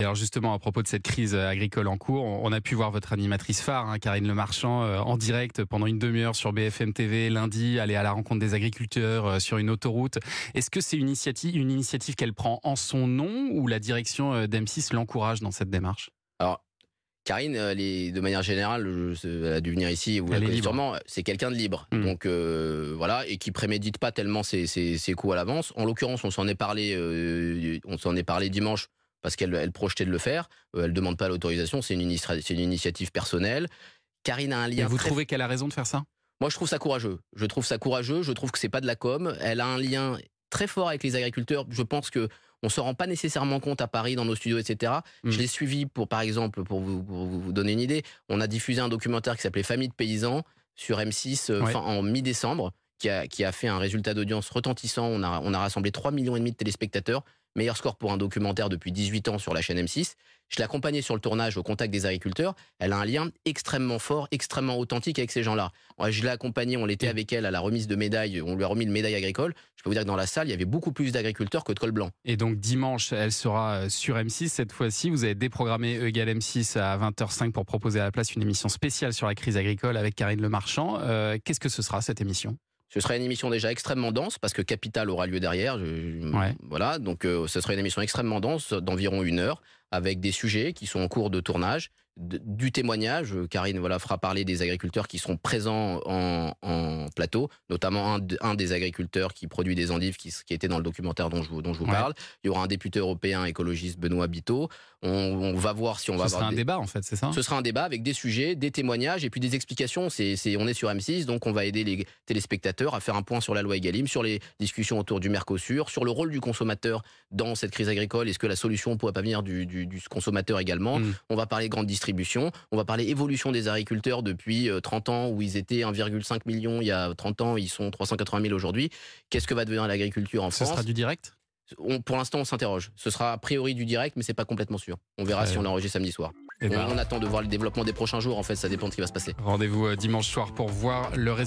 Et alors justement, à propos de cette crise agricole en cours, on a pu voir votre animatrice phare, hein, Karine Le Marchand, euh, en direct pendant une demi-heure sur BFM TV lundi, aller à la rencontre des agriculteurs euh, sur une autoroute. Est-ce que c'est une initiative, une initiative qu'elle prend en son nom ou la direction euh, d'M6 l'encourage dans cette démarche? Alors, Karine, elle est, de manière générale, elle a dû venir ici, vous Elle la sûrement, c'est quelqu'un de libre. Mm. Donc euh, voilà, et qui prémédite pas tellement ses, ses- ses coups à l'avance. En l'occurrence, on s'en est parlé, euh, on s'en est parlé dimanche parce qu'elle elle projetait de le faire. Euh, elle demande pas l'autorisation, c'est une, initiative personnelle. Karine a un Et lien. vous très trouvez qu'elle a raison de faire ça? Moi, je trouve ça courageux. Je trouve ça courageux. Je trouve que c'est pas de la com. Elle a un lien très fort avec les agriculteurs. Je pense que on se rend pas nécessairement compte à Paris dans nos studios, etc. Mm. Je l'ai suivi pour, par exemple, pour vous, pour vous donner une idée. On a diffusé un documentaire qui s'appelait Famille de paysans sur M6 euh, Ouais. fin- en mi-décembre, qui a, qui a fait un résultat d'audience retentissant. On a, on a rassemblé 3 millions et demi de téléspectateurs. Meilleur score pour un documentaire depuis 18 ans sur la chaîne M6. Je l'ai accompagnée sur le tournage au contact des agriculteurs. Elle a un lien extrêmement fort, extrêmement authentique avec ces gens-là. Je l'ai accompagnée, on l'était Et- avec elle à la remise de médailles, on lui a remis une médaille agricole. Je peux vous dire que dans la salle, il y avait beaucoup plus d'agriculteurs que de col blanc. Et donc dimanche, elle sera euh, sur M6 cette fois-ci. Vous avez déprogrammé E égale M6 à 20h05 pour proposer à la place une émission spéciale sur la crise agricole avec Karine Le Marchand. Euh, Qu'est-ce que ce sera cette émission? Ce sera une émission déjà extrêmement dense parce que Capital aura lieu derrière. Je- Ouais. Voilà, donc euh, ce sera une émission extrêmement dense d'environ une heure avec des sujets qui sont en cours de tournage, du témoignage. Euh, Karine voilà fera parler des agriculteurs qui seront présents en, en plateau, notamment un, de- un des agriculteurs qui produit des endives qui, était dans le documentaire dont je, vous- dont je vous Ouais. parle. Il y aura un député européen écologiste Benoît Biteau. On, on va voir si on va Ce avoir sera un des- débat en fait, c'est ça? Ce sera un débat avec des sujets, des témoignages et puis des explications. C'est, on est sur M6, donc on va aider les téléspectateurs à faire un point sur la loi Egalim, sur les discussions autour du Mercosur, sur le rôle du consommateur dans cette crise agricole. Est-ce que la solution pourrait pas venir du, du- du consommateur également? Mm. On va parler grande distribution. On va parler évolution des agriculteurs depuis euh, 30 ans où ils étaient 1,5 million il y a 30 ans, ils sont 380 000 aujourd'hui. Qu'est-ce que va devenir l'agriculture en Ce France sera du direct? On- Pour l'instant, on s'interroge. Ce sera a priori du direct, mais c'est pas complètement sûr. On verra si on l'enregistre samedi soir. Eh ben, On, on attend de voir le développement des prochains jours. En fait, ça dépend de ce qui va se passer. Rendez-vous euh, dimanche soir pour voir le résultat.